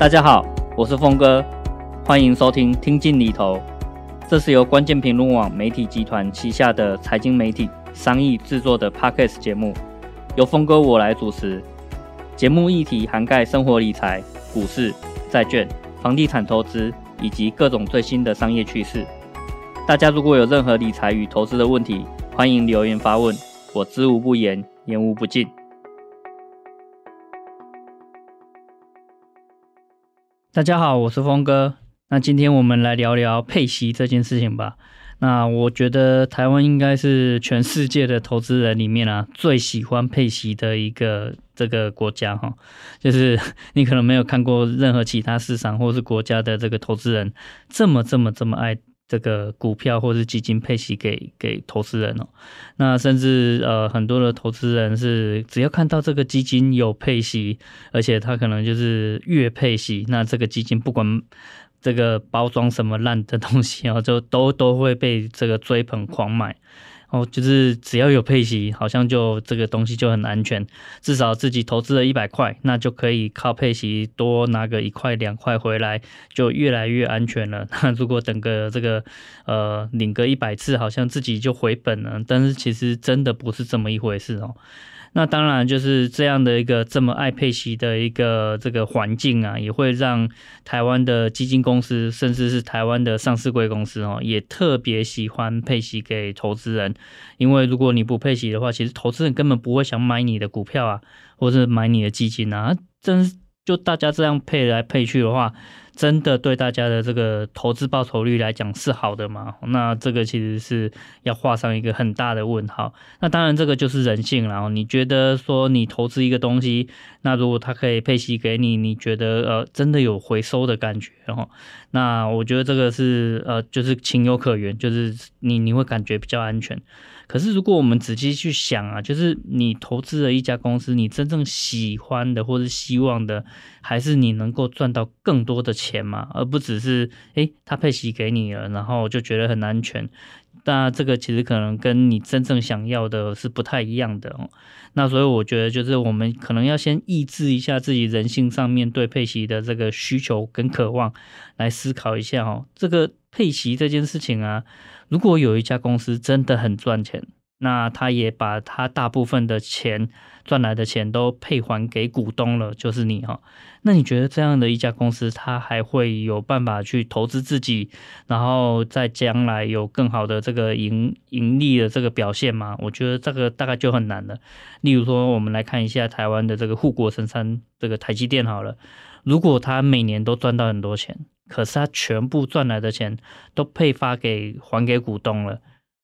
大家好，我是峰哥，欢迎收听听进里头。这是由关键评论网媒体集团旗下的财经媒体商议制作的 Podcast 节目，由峰哥我来主持。节目议题涵盖生活理财、股市、债券、房地产投资以及各种最新的商业趋势。大家如果有任何理财与投资的问题，欢迎留言发问，我知无不言，言无不尽。大家好，我是峰哥。那今天我们来聊聊配息这件事情吧。那我觉得台湾应该是全世界的投资人里面啊，最喜欢配息的一个这个国家哈。就是 你可能没有看过任何其他市场或是国家的这个投资人这么这么这么爱。这个股票或是基金配息给给投资人哦，那甚至呃很多的投资人是只要看到这个基金有配息，而且他可能就是月配息，那这个基金不管这个包装什么烂的东西啊，就都都会被这个追捧狂买。哦，就是只要有配息，好像就这个东西就很安全，至少自己投资了一百块，那就可以靠配息多拿个一块两块回来，就越来越安全了。那如果等个这个呃领个一百次，好像自己就回本了，但是其实真的不是这么一回事哦。那当然就是这样的一个这么爱佩奇的一个这个环境啊，也会让台湾的基金公司，甚至是台湾的上市贵公司哦，也特别喜欢佩奇给投资人。因为如果你不配息的话，其实投资人根本不会想买你的股票啊，或者买你的基金啊。真就大家这样配来配去的话。真的对大家的这个投资报酬率来讲是好的吗？那这个其实是要画上一个很大的问号。那当然这个就是人性了。你觉得说你投资一个东西，那如果它可以配息给你，你觉得呃真的有回收的感觉哦？那我觉得这个是呃就是情有可原，就是你你会感觉比较安全。可是，如果我们仔细去想啊，就是你投资了一家公司，你真正喜欢的或者希望的，还是你能够赚到更多的钱嘛，而不只是诶，他配息给你了，然后就觉得很安全。那这个其实可能跟你真正想要的是不太一样的哦。那所以我觉得，就是我们可能要先抑制一下自己人性上面对佩奇的这个需求跟渴望，来思考一下哦，这个佩奇这件事情啊。如果有一家公司真的很赚钱，那他也把他大部分的钱赚来的钱都配还给股东了，就是你哈。那你觉得这样的一家公司，他还会有办法去投资自己，然后在将来有更好的这个盈盈利的这个表现吗？我觉得这个大概就很难了。例如说，我们来看一下台湾的这个护国神山，这个台积电好了，如果他每年都赚到很多钱。可是他全部赚来的钱都配发给还给股东了，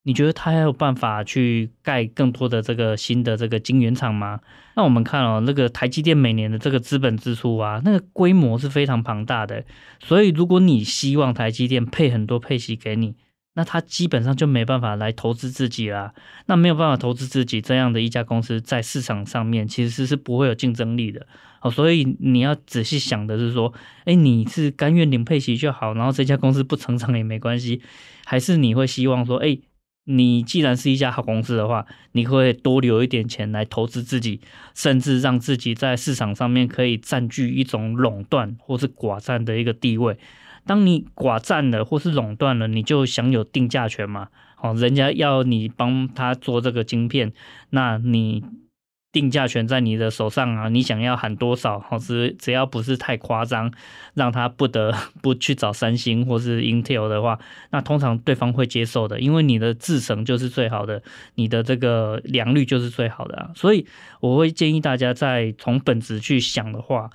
你觉得他还有办法去盖更多的这个新的这个晶圆厂吗？那我们看哦，那个台积电每年的这个资本支出啊，那个规模是非常庞大的。所以如果你希望台积电配很多配息给你，那他基本上就没办法来投资自己啦。那没有办法投资自己这样的一家公司，在市场上面其实是不会有竞争力的。所以你要仔细想的是说，哎，你是甘愿领配息就好，然后这家公司不成长也没关系，还是你会希望说，哎，你既然是一家好公司的话，你会多留一点钱来投资自己，甚至让自己在市场上面可以占据一种垄断或是寡占的一个地位。当你寡占了或是垄断了，你就享有定价权嘛。好，人家要你帮他做这个晶片，那你。定价权在你的手上啊，你想要喊多少，只只要不是太夸张，让他不得 不去找三星或是 Intel 的话，那通常对方会接受的，因为你的制程就是最好的，你的这个良率就是最好的啊。所以我会建议大家在从本质去想的话，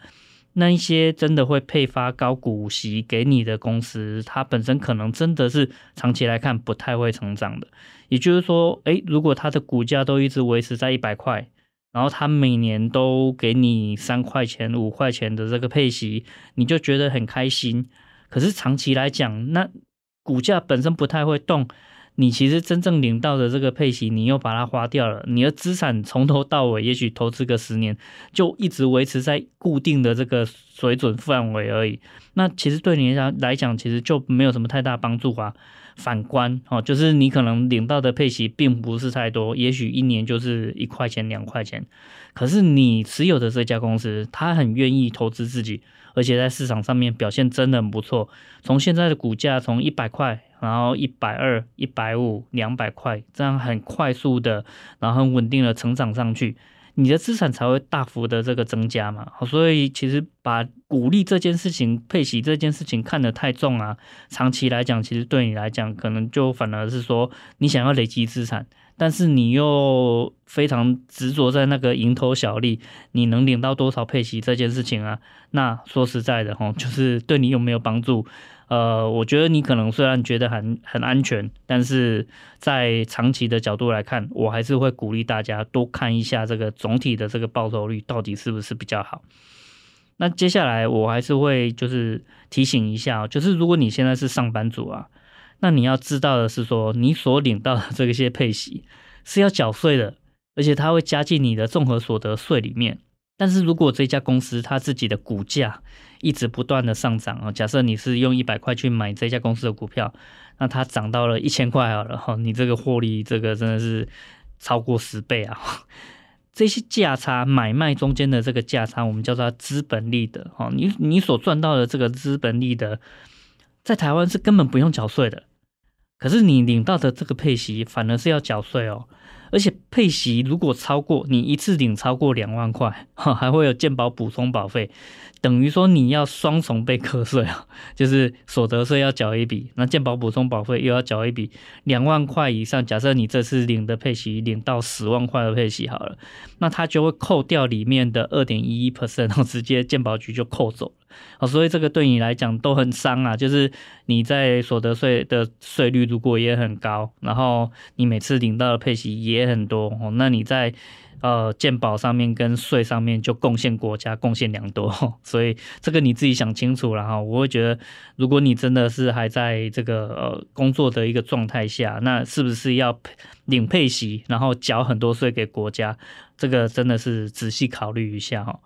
那一些真的会配发高股息给你的公司，它本身可能真的是长期来看不太会成长的。也就是说，诶，如果它的股价都一直维持在一百块。然后他每年都给你三块钱、五块钱的这个配息，你就觉得很开心。可是长期来讲，那股价本身不太会动，你其实真正领到的这个配息，你又把它花掉了。你的资产从头到尾，也许投资个十年，就一直维持在固定的这个水准范围而已。那其实对你来讲，来讲其实就没有什么太大帮助啊。反观哦，就是你可能领到的配息并不是太多，也许一年就是一块钱两块钱，可是你持有的这家公司，他很愿意投资自己，而且在市场上面表现真的很不错。从现在的股价从一百块，然后一百二、一百五、两百块，这样很快速的，然后很稳定的成长上去。你的资产才会大幅的这个增加嘛，所以其实把鼓励这件事情、配息这件事情看得太重啊，长期来讲，其实对你来讲，可能就反而是说你想要累积资产，但是你又非常执着在那个蝇头小利，你能领到多少配息这件事情啊，那说实在的哈，就是对你有没有帮助？呃，我觉得你可能虽然觉得很很安全，但是在长期的角度来看，我还是会鼓励大家多看一下这个总体的这个报酬率到底是不是比较好。那接下来我还是会就是提醒一下，就是如果你现在是上班族啊，那你要知道的是说，你所领到的这些配息是要缴税的，而且它会加进你的综合所得税里面。但是如果这家公司它自己的股价一直不断的上涨啊，假设你是用一百块去买这家公司的股票，那它涨到了一千块好了哈，你这个获利这个真的是超过十倍啊！这些价差买卖中间的这个价差，我们叫做资本利得哈，你你所赚到的这个资本利得，在台湾是根本不用缴税的，可是你领到的这个配息反而是要缴税哦。而且配息如果超过你一次领超过两万块，哈，还会有健保补充保费，等于说你要双重被课税啊，就是所得税要缴一笔，那健保补充保费又要缴一笔，两万块以上，假设你这次领的配息领到十万块的配息好了，那它就会扣掉里面的二点一一 percent，然后直接健保局就扣走。哦，所以这个对你来讲都很伤啊，就是你在所得税的税率如果也很高，然后你每次领到的配息也很多哦，那你在呃鉴宝上面跟税上面就贡献国家贡献良多，所以这个你自己想清楚了哈。我会觉得，如果你真的是还在这个呃工作的一个状态下，那是不是要领配息，然后缴很多税给国家？这个真的是仔细考虑一下哈。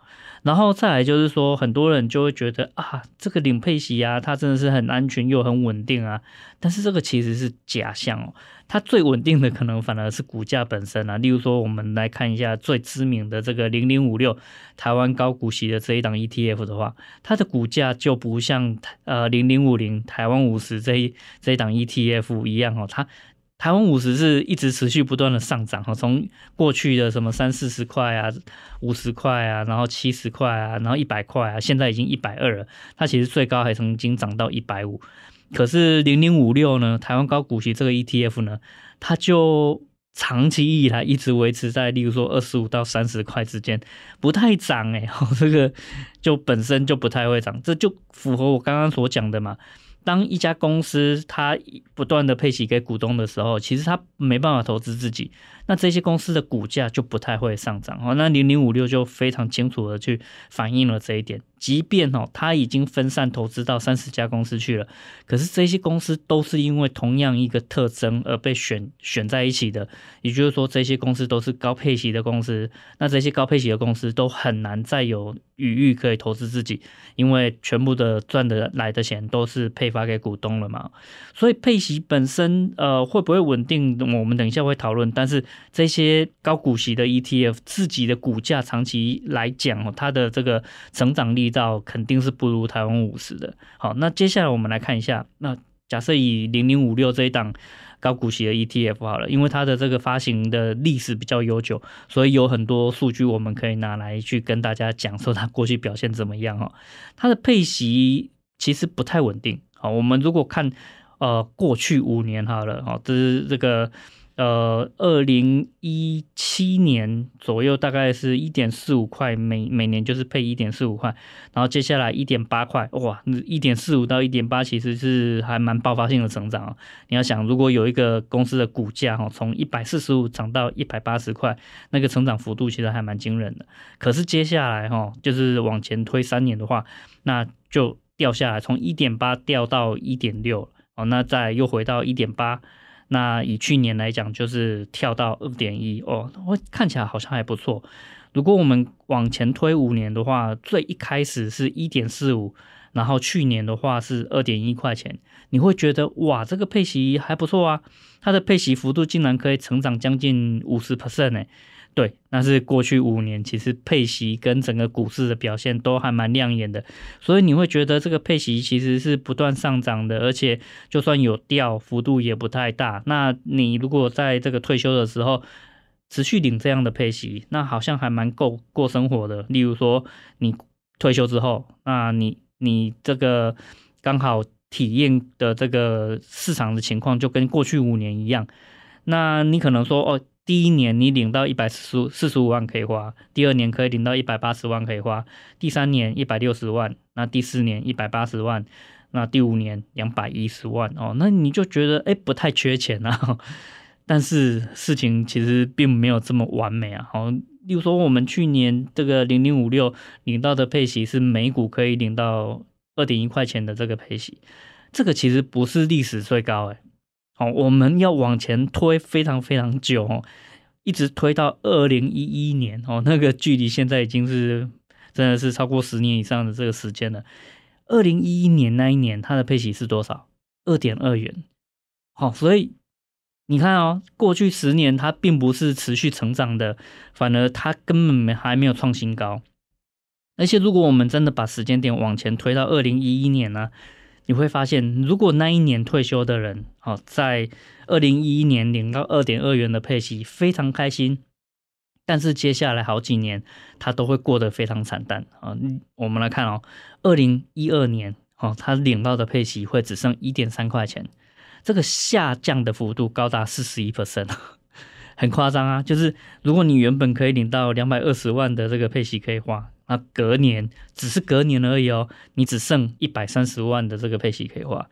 然后再来就是说，很多人就会觉得啊，这个领配息啊，它真的是很安全又很稳定啊。但是这个其实是假象哦，它最稳定的可能反而是股价本身啊。例如说，我们来看一下最知名的这个零零五六台湾高股息的这一档 ETF 的话，它的股价就不像呃零零五零台湾五十这一这一档 ETF 一样哦，它。台湾五十是一直持续不断的上涨哈，从过去的什么三四十块啊、五十块啊，然后七十块啊，然后一百块啊，现在已经一百二了。它其实最高还曾经涨到一百五。可是零零五六呢，台湾高股息这个 ETF 呢，它就长期以来一直维持在，例如说二十五到三十块之间，不太涨哎，这个就本身就不太会涨，这就符合我刚刚所讲的嘛。当一家公司它不断的配息给股东的时候，其实它没办法投资自己，那这些公司的股价就不太会上涨哦。那零零五六就非常清楚的去反映了这一点。即便哦，它已经分散投资到三十家公司去了，可是这些公司都是因为同样一个特征而被选选在一起的。也就是说，这些公司都是高配息的公司，那这些高配息的公司都很难再有余裕可以投资自己，因为全部的赚的来的钱都是配发给股东了嘛。所以配息本身呃会不会稳定，我们等一下会讨论。但是这些高股息的 ETF 自己的股价长期来讲，哦它的这个成长力。道肯定是不如台湾五十的。好，那接下来我们来看一下，那假设以零零五六这一档高股息的 ETF 好了，因为它的这个发行的历史比较悠久，所以有很多数据我们可以拿来去跟大家讲说它过去表现怎么样哈。它的配息其实不太稳定。好，我们如果看呃过去五年好了，好，这是这个。呃，二零一七年左右大概是一点四五块，每每年就是配一点四五块，然后接下来一点八块，哇，一点四五到一点八其实是还蛮爆发性的成长啊！你要想，如果有一个公司的股价哈，从一百四十五涨到一百八十块，那个成长幅度其实还蛮惊人的。可是接下来哈，就是往前推三年的话，那就掉下来，从一点八掉到一点六，哦，那再又回到一点八。那以去年来讲，就是跳到二点一哦，我看起来好像还不错。如果我们往前推五年的话，最一开始是一点四五，然后去年的话是二点一块钱，你会觉得哇，这个配息还不错啊，它的配息幅度竟然可以成长将近五十 percent 呢。对，那是过去五年，其实配息跟整个股市的表现都还蛮亮眼的，所以你会觉得这个配息其实是不断上涨的，而且就算有掉，幅度也不太大。那你如果在这个退休的时候持续领这样的配息，那好像还蛮够过生活的。例如说，你退休之后，那你你这个刚好体验的这个市场的情况就跟过去五年一样，那你可能说哦。第一年你领到一百四四十五万可以花，第二年可以领到一百八十万可以花，第三年一百六十万，那第四年一百八十万，那第五年两百一十万哦，那你就觉得哎不太缺钱啊，但是事情其实并没有这么完美啊。好，例如说我们去年这个零零五六领到的配息是每股可以领到二点一块钱的这个配息，这个其实不是历史最高哎。哦，我们要往前推非常非常久哦，一直推到二零一一年哦，那个距离现在已经是真的是超过十年以上的这个时间了。二零一一年那一年，它的配息是多少？二点二元。好，所以你看哦，过去十年它并不是持续成长的，反而它根本没还没有创新高。而且，如果我们真的把时间点往前推到二零一一年呢？你会发现，如果那一年退休的人，哦，在二零一一年领到二点二元的配息，非常开心。但是接下来好几年，他都会过得非常惨淡啊。我们来看哦，二零一二年，哦，他领到的配息会只剩一点三块钱，这个下降的幅度高达四十一 percent，很夸张啊。就是如果你原本可以领到两百二十万的这个配息可以花。那隔年只是隔年而已哦，你只剩一百三十万的这个配息可以花，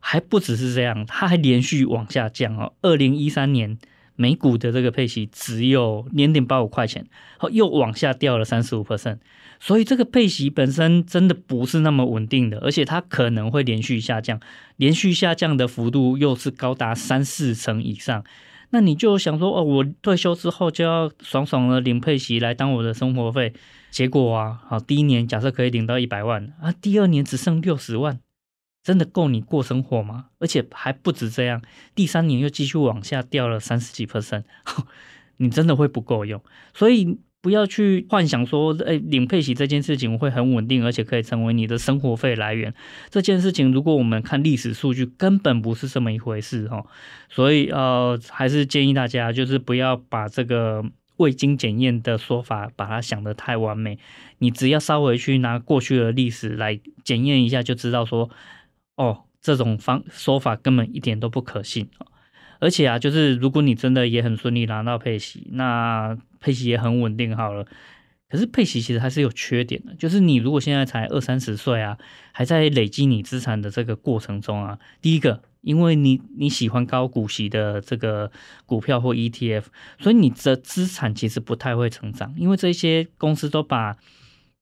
还不只是这样，它还连续往下降哦。二零一三年每股的这个配息只有零点八五块钱，又往下掉了三十五 percent，所以这个配息本身真的不是那么稳定的，而且它可能会连续下降，连续下降的幅度又是高达三四成以上。那你就想说哦，我退休之后就要爽爽的领配息来当我的生活费，结果啊，好，第一年假设可以领到一百万啊，第二年只剩六十万，真的够你过生活吗？而且还不止这样，第三年又继续往下掉了三十几 percent，你真的会不够用，所以。不要去幻想说，哎，领配息这件事情会很稳定，而且可以成为你的生活费来源。这件事情，如果我们看历史数据，根本不是这么一回事哦。所以，呃，还是建议大家，就是不要把这个未经检验的说法，把它想得太完美。你只要稍微去拿过去的历史来检验一下，就知道说，哦，这种方说法根本一点都不可信。而且啊，就是如果你真的也很顺利拿到配息，那配息也很稳定好了。可是配息其实还是有缺点的，就是你如果现在才二三十岁啊，还在累积你资产的这个过程中啊，第一个，因为你你喜欢高股息的这个股票或 ETF，所以你的资产其实不太会成长，因为这些公司都把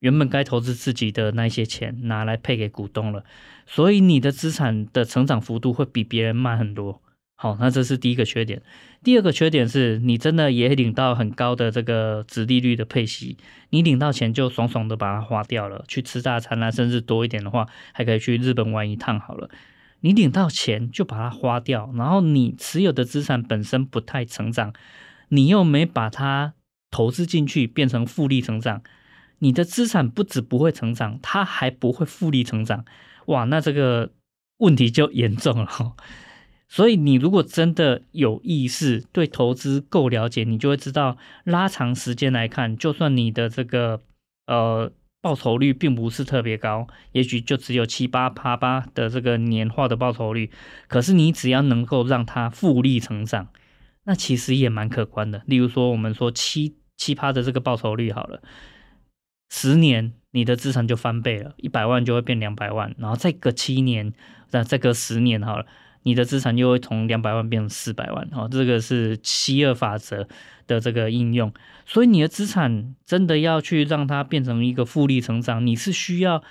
原本该投资自己的那些钱拿来配给股东了，所以你的资产的成长幅度会比别人慢很多。好，那这是第一个缺点。第二个缺点是你真的也领到很高的这个殖利率的配息，你领到钱就爽爽的把它花掉了，去吃大餐啊，甚至多一点的话，还可以去日本玩一趟好了。你领到钱就把它花掉，然后你持有的资产本身不太成长，你又没把它投资进去变成复利成长，你的资产不止不会成长，它还不会复利成长。哇，那这个问题就严重了。所以，你如果真的有意识，对投资够了解，你就会知道，拉长时间来看，就算你的这个呃报酬率并不是特别高，也许就只有七八趴八的这个年化的报酬率，可是你只要能够让它复利成长，那其实也蛮可观的。例如说，我们说七七趴的这个报酬率好了，十年你的资产就翻倍了，一百万就会变两百万，然后再隔七年，再再隔十年好了。你的资产又会从两百万变成四百万，哦，这个是七二法则的这个应用。所以你的资产真的要去让它变成一个复利成长，你是需要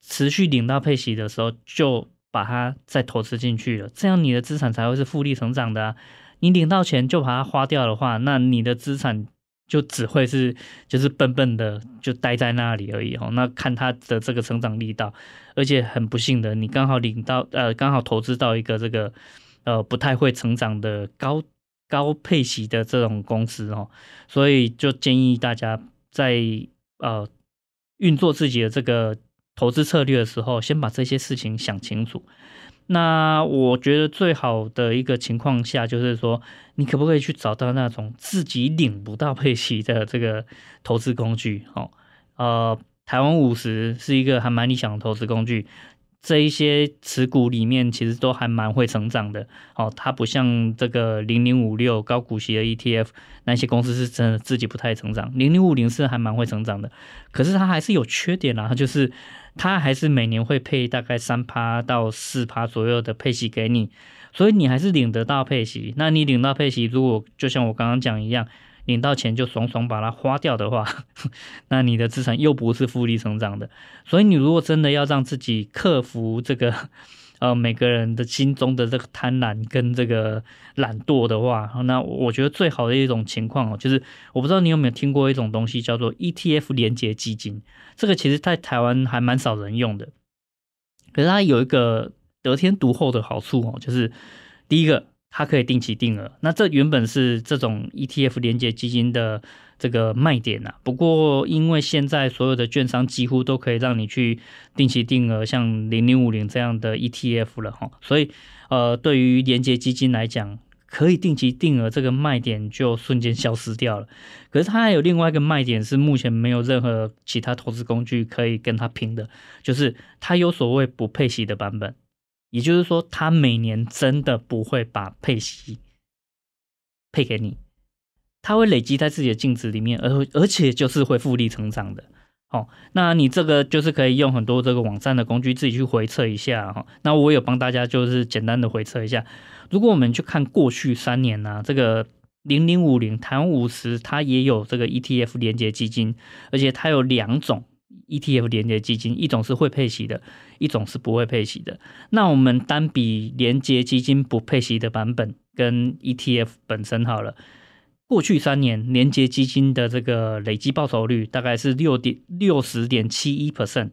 持续领到配息的时候就把它再投资进去了，这样你的资产才会是复利成长的啊。你领到钱就把它花掉的话，那你的资产就只会是就是笨笨的就待在那里而已哦。那看他的这个成长力道，而且很不幸的，你刚好领到呃刚好投资到一个这个呃不太会成长的高高配息的这种公司哦，所以就建议大家在呃运作自己的这个投资策略的时候，先把这些事情想清楚。那我觉得最好的一个情况下，就是说，你可不可以去找到那种自己领不到配息的这个投资工具？哦，呃，台湾五十是一个还蛮理想的投资工具。这一些持股里面其实都还蛮会成长的。哦，它不像这个零零五六高股息的 ETF，那些公司是真的自己不太成长。零零五零是还蛮会成长的，可是它还是有缺点啊，就是。它还是每年会配大概三趴到四趴左右的配息给你，所以你还是领得到配息。那你领到配息，如果就像我刚刚讲一样，领到钱就爽爽把它花掉的话，那你的资产又不是复利成长的。所以你如果真的要让自己克服这个。呃，每个人的心中的这个贪婪跟这个懒惰的话，那我觉得最好的一种情况哦，就是我不知道你有没有听过一种东西叫做 ETF 连结基金，这个其实在台湾还蛮少人用的，可是它有一个得天独厚的好处哦，就是第一个它可以定期定额，那这原本是这种 ETF 连接基金的。这个卖点、啊，不过因为现在所有的券商几乎都可以让你去定期定额，像零零五零这样的 ETF 了哈，所以呃，对于连接基金来讲，可以定期定额这个卖点就瞬间消失掉了。可是它还有另外一个卖点是目前没有任何其他投资工具可以跟它拼的，就是它有所谓不配息的版本，也就是说他每年真的不会把配息配给你。他会累积在自己的净值里面，而而且就是会复利成长的。好，那你这个就是可以用很多这个网站的工具自己去回测一下哈。那我有帮大家就是简单的回测一下，如果我们去看过去三年呢、这个零零五零台湾五十它也有这个 ETF 连接基金，而且它有两种 ETF 连接基金，一种是会配息的，一种是不会配息的。那我们单比连接基金不配息的版本跟 ETF 本身好了。过去三年，连接基金的这个累计报酬率大概是六点六十点七一 percent，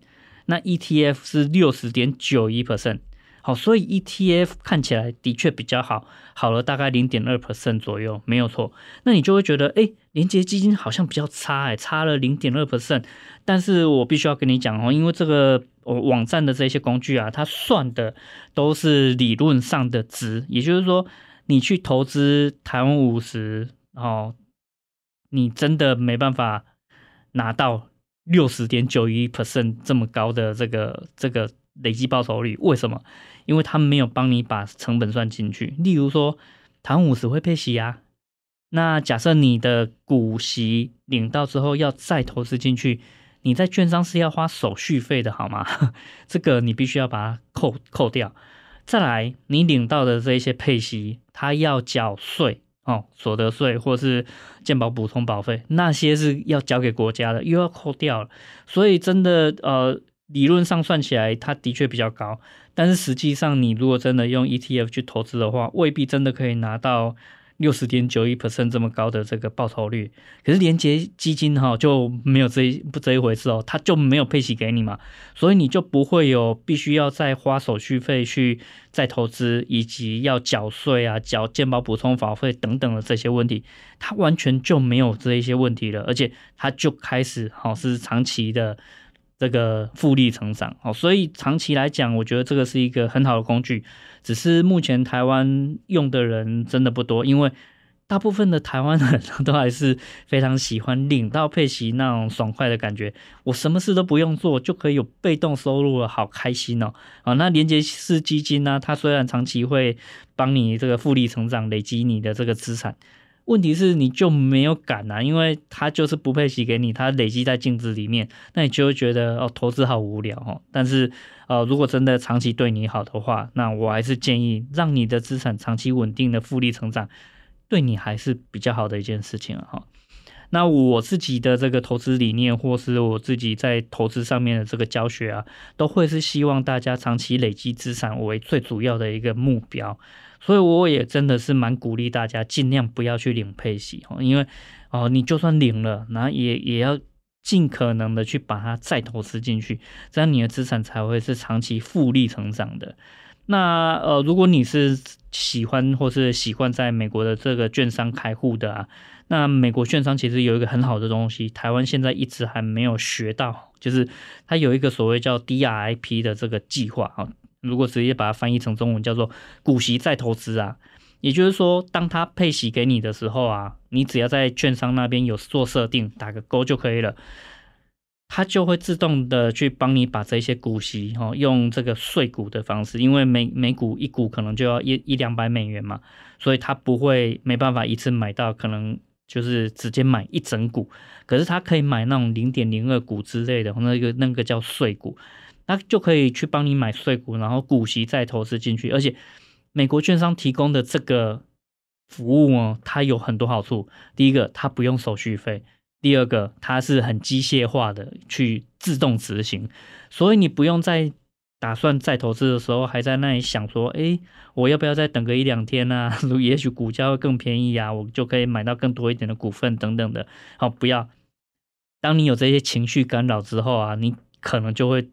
那 ETF 是六十点九一 percent。好，所以 ETF 看起来的确比较好，好了大概零点二 percent 左右，没有错。那你就会觉得，哎，连结基金好像比较差，哎，差了零点二 percent。但是我必须要跟你讲哦，因为这个网站的这些工具啊，它算的都是理论上的值，也就是说，你去投资台湾五十。哦，你真的没办法拿到六十点九一 percent 这么高的这个这个累计报酬率？为什么？因为他没有帮你把成本算进去。例如说，台湾五十会配息啊，那假设你的股息领到之后要再投资进去，你在券商是要花手续费的，好吗？这个你必须要把它扣扣掉。再来，你领到的这一些配息，它要缴税。哦，所得税或是健保补充保费，那些是要交给国家的，又要扣掉了。所以真的，呃，理论上算起来，它的确比较高。但是实际上，你如果真的用 ETF 去投资的话，未必真的可以拿到。六十点九一 percent 这么高的这个报酬率，可是连结基金哈就没有这一不这一回事哦，它就没有配息给你嘛，所以你就不会有必须要再花手续费去再投资，以及要缴税啊、缴健保补充保费等等的这些问题，它完全就没有这一些问题了，而且它就开始好是长期的。这个复利成长哦，所以长期来讲，我觉得这个是一个很好的工具。只是目前台湾用的人真的不多，因为大部分的台湾人都还是非常喜欢领到配息那种爽快的感觉。我什么事都不用做，就可以有被动收入了，好开心哦！啊，那连结式基金呢，它虽然长期会帮你这个复利成长，累积你的这个资产。问题是你就没有感啊，因为他就是不配息给你，他累积在净值里面，那你就会觉得哦，投资好无聊哦。但是呃，如果真的长期对你好的话，那我还是建议让你的资产长期稳定的复利成长，对你还是比较好的一件事情哈。那我自己的这个投资理念，或是我自己在投资上面的这个教学啊，都会是希望大家长期累积资产为最主要的一个目标。所以我也真的是蛮鼓励大家尽量不要去领配息哦，因为哦，你就算领了，然后也也要尽可能的去把它再投资进去，这样你的资产才会是长期复利成长的。那呃，如果你是喜欢或是习惯在美国的这个券商开户的啊，那美国券商其实有一个很好的东西，台湾现在一直还没有学到，就是它有一个所谓叫 DRIP 的这个计划啊。如果直接把它翻译成中文叫做股息再投资啊，也就是说，当它配息给你的时候啊，你只要在券商那边有做设定，打个勾就可以了，它就会自动的去帮你把这些股息哦，用这个税股的方式，因为每每股一股可能就要一一两百美元嘛，所以它不会没办法一次买到，可能就是直接买一整股，可是它可以买那种零点零二股之类的，那个那个叫税股。那就可以去帮你买税股，然后股息再投资进去，而且美国券商提供的这个服务哦，它有很多好处。第一个，它不用手续费；第二个，它是很机械化的去自动执行，所以你不用在打算再投资的时候还在那里想说，哎，我要不要再等个一两天呢？也许股价会更便宜啊，我就可以买到更多一点的股份等等的。好，不要。当你有这些情绪干扰之后啊，你可能就会。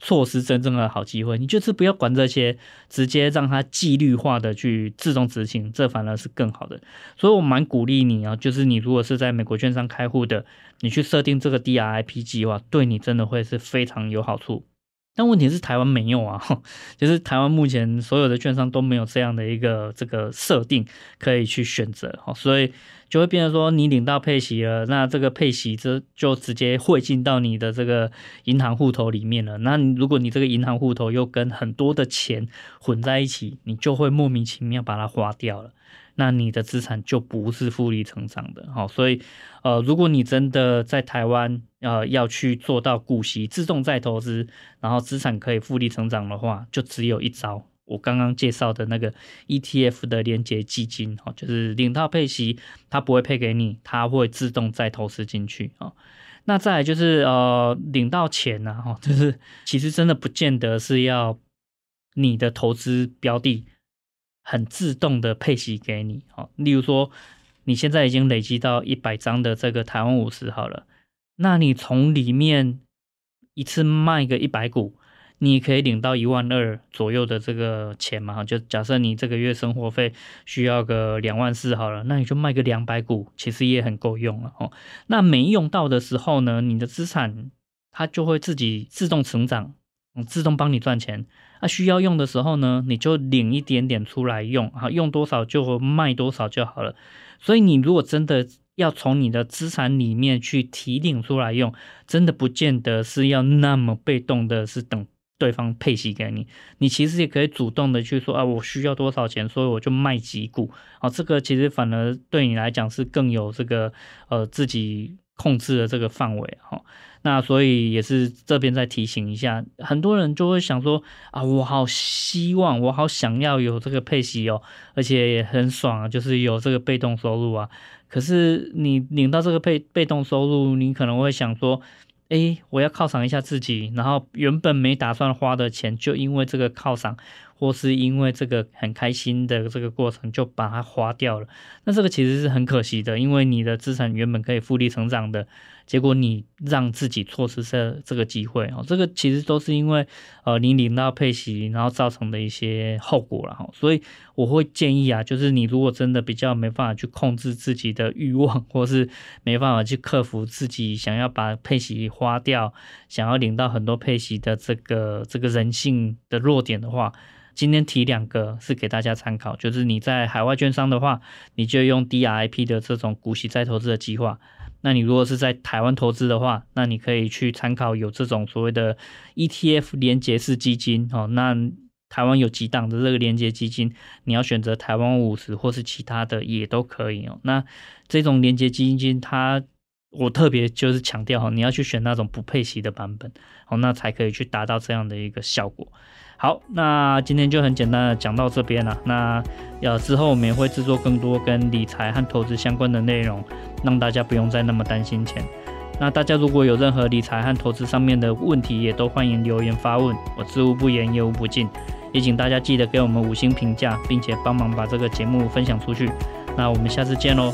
错失真正的好机会，你就是不要管这些，直接让它纪律化的去自动执行，这反而是更好的。所以我蛮鼓励你啊，就是你如果是在美国券商开户的，你去设定这个 DRIP 计划，对你真的会是非常有好处。但问题是台湾没有啊，就是台湾目前所有的券商都没有这样的一个这个设定可以去选择，所以。就会变成说，你领到配息了，那这个配息这就直接汇进到你的这个银行户头里面了。那如果你这个银行户头又跟很多的钱混在一起，你就会莫名其妙把它花掉了。那你的资产就不是复利成长的。好，所以呃，如果你真的在台湾呃要去做到股息自动再投资，然后资产可以复利成长的话，就只有一招。我刚刚介绍的那个 ETF 的连结基金，哦，就是领到配息，它不会配给你，它会自动再投资进去，啊。那再来就是呃，领到钱呢，哦，就是其实真的不见得是要你的投资标的很自动的配息给你，哦。例如说，你现在已经累积到一百张的这个台湾五十好了，那你从里面一次卖个一百股。你可以领到一万二左右的这个钱嘛？就假设你这个月生活费需要个两万四好了，那你就卖个两百股，其实也很够用了哦。那没用到的时候呢，你的资产它就会自己自动成长，自动帮你赚钱。那需要用的时候呢，你就领一点点出来用，啊，用多少就卖多少就好了。所以你如果真的要从你的资产里面去提领出来用，真的不见得是要那么被动的，是等。对方配息给你，你其实也可以主动的去说啊，我需要多少钱，所以我就卖几股啊，这个其实反而对你来讲是更有这个呃自己控制的这个范围哈。那所以也是这边再提醒一下，很多人就会想说啊，我好希望，我好想要有这个配息哦，而且也很爽啊，就是有这个被动收入啊。可是你领到这个被被动收入，你可能会想说。哎，我要犒赏一下自己，然后原本没打算花的钱，就因为这个犒赏，或是因为这个很开心的这个过程，就把它花掉了。那这个其实是很可惜的，因为你的资产原本可以复利成长的。结果你让自己错失这这个机会哦，这个其实都是因为呃你领到配息，然后造成的一些后果了哈。所以我会建议啊，就是你如果真的比较没办法去控制自己的欲望，或是没办法去克服自己想要把配息花掉，想要领到很多配息的这个这个人性的弱点的话，今天提两个是给大家参考，就是你在海外券商的话，你就用 DRIP 的这种股息再投资的计划。那你如果是在台湾投资的话，那你可以去参考有这种所谓的 ETF 连结式基金哦。那台湾有几档的这个连结基金，你要选择台湾五十或是其他的也都可以哦。那这种连结基金，它我特别就是强调哈，你要去选那种不配息的版本哦，那才可以去达到这样的一个效果。好，那今天就很简单的讲到这边了。那要之后我们也会制作更多跟理财和投资相关的内容，让大家不用再那么担心钱。那大家如果有任何理财和投资上面的问题，也都欢迎留言发问，我知无不言，言无不尽。也请大家记得给我们五星评价，并且帮忙把这个节目分享出去。那我们下次见喽。